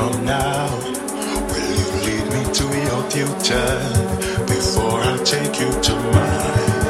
Come now? Will you lead me to your future before I take you to mine?